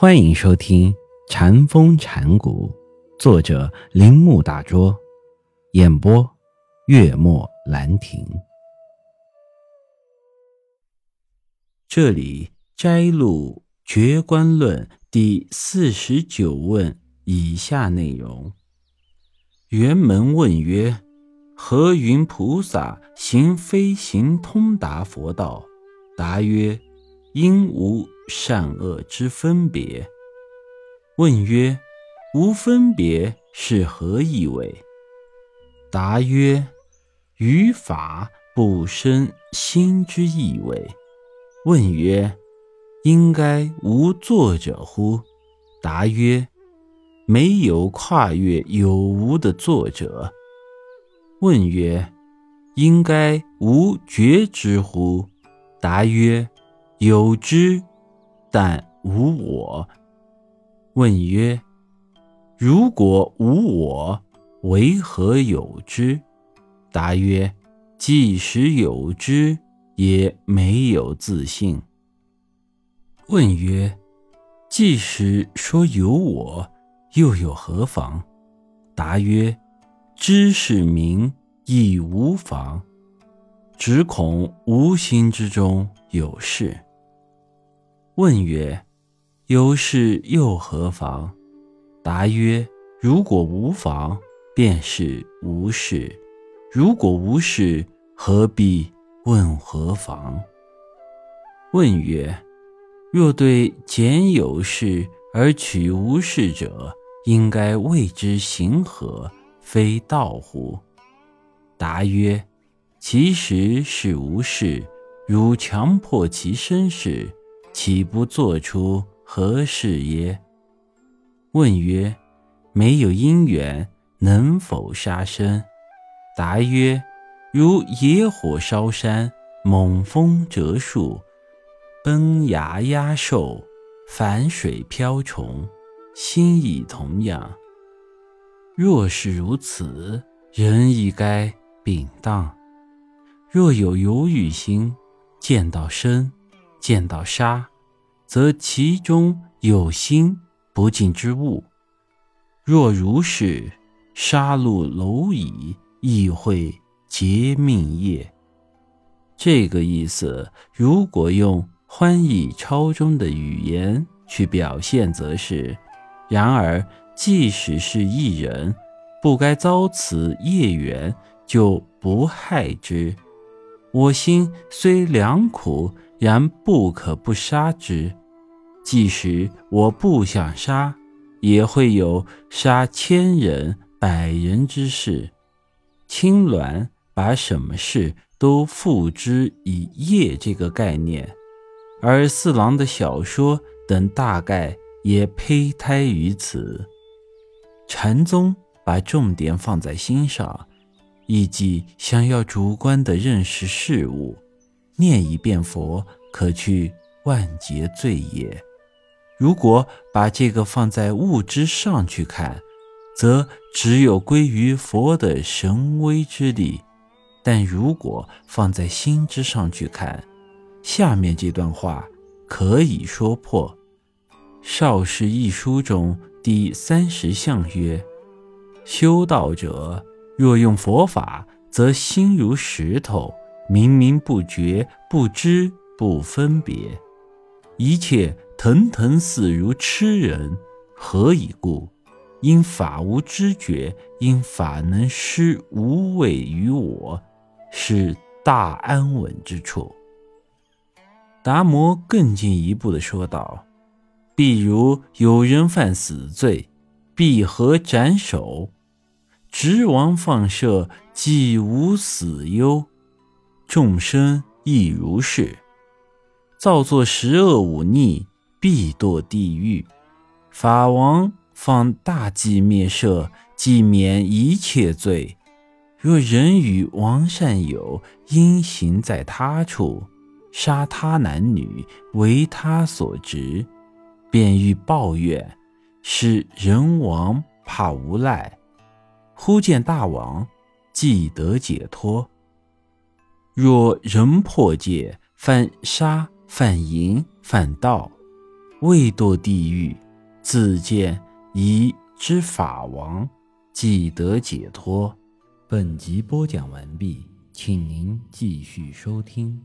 欢迎收听《禅风禅谷，作者铃木大拙，演播月末兰亭。这里摘录《绝观论》第四十九问以下内容：原门问曰：“何云菩萨行非行通达佛道？”答曰：“应无。”善恶之分别。问曰：无分别是何意味？答曰：于法不生心之意味。问曰：应该无作者乎？答曰：没有跨越有无的作者。问曰：应该无觉知乎？答曰：有之。但无我。问曰：如果无我，为何有之？答曰：即使有之，也没有自信。问曰：即使说有我，又有何妨？答曰：知是明，亦无妨。只恐无心之中有事。问曰：“有事又何妨？”答曰：“如果无妨，便是无事；如果无事，何必问何妨？”问曰：“若对简有事而取无事者，应该谓之行何，非道乎？”答曰：“其实是无事，如强迫其身事。”岂不做出何事耶？问曰：没有因缘，能否杀生？答曰：如野火烧山，猛风折树，崩崖压兽，反水漂虫，心亦同样。若是如此，人亦该禀当。若有犹豫心，见到生。见到杀，则其中有心不净之物。若如是，杀戮蝼蚁亦会结命业。这个意思，如果用欢喜超中的语言去表现，则是：然而，即使是一人，不该遭此业缘，就不害之。我心虽良苦。然不可不杀之，即使我不想杀，也会有杀千人、百人之事。青鸾把什么事都付之以业这个概念，而四郎的小说等大概也胚胎于此。禅宗把重点放在心上，以及想要主观的认识事物。念一遍佛，可去万劫罪业。如果把这个放在物之上去看，则只有归于佛的神威之力；但如果放在心之上去看，下面这段话可以说破。《少室一书》中第三十项曰：“修道者若用佛法，则心如石头。”明明不觉，不知不分别，一切腾腾似如痴人。何以故？因法无知觉，因法能施无畏于我，是大安稳之处。达摩更进一步的说道：“譬如有人犯死罪，必合斩首，执王放射，既无死忧。”众生亦如是，造作十恶五逆，必堕地狱。法王放大计灭舍，即免一切罪。若人与王善友，因行在他处，杀他男女，为他所执，便欲抱怨，使人王怕无赖，忽见大王，即得解脱。若人破戒，犯杀、犯淫、犯盗，未堕地狱，自见已之法王，即得解脱。本集播讲完毕，请您继续收听。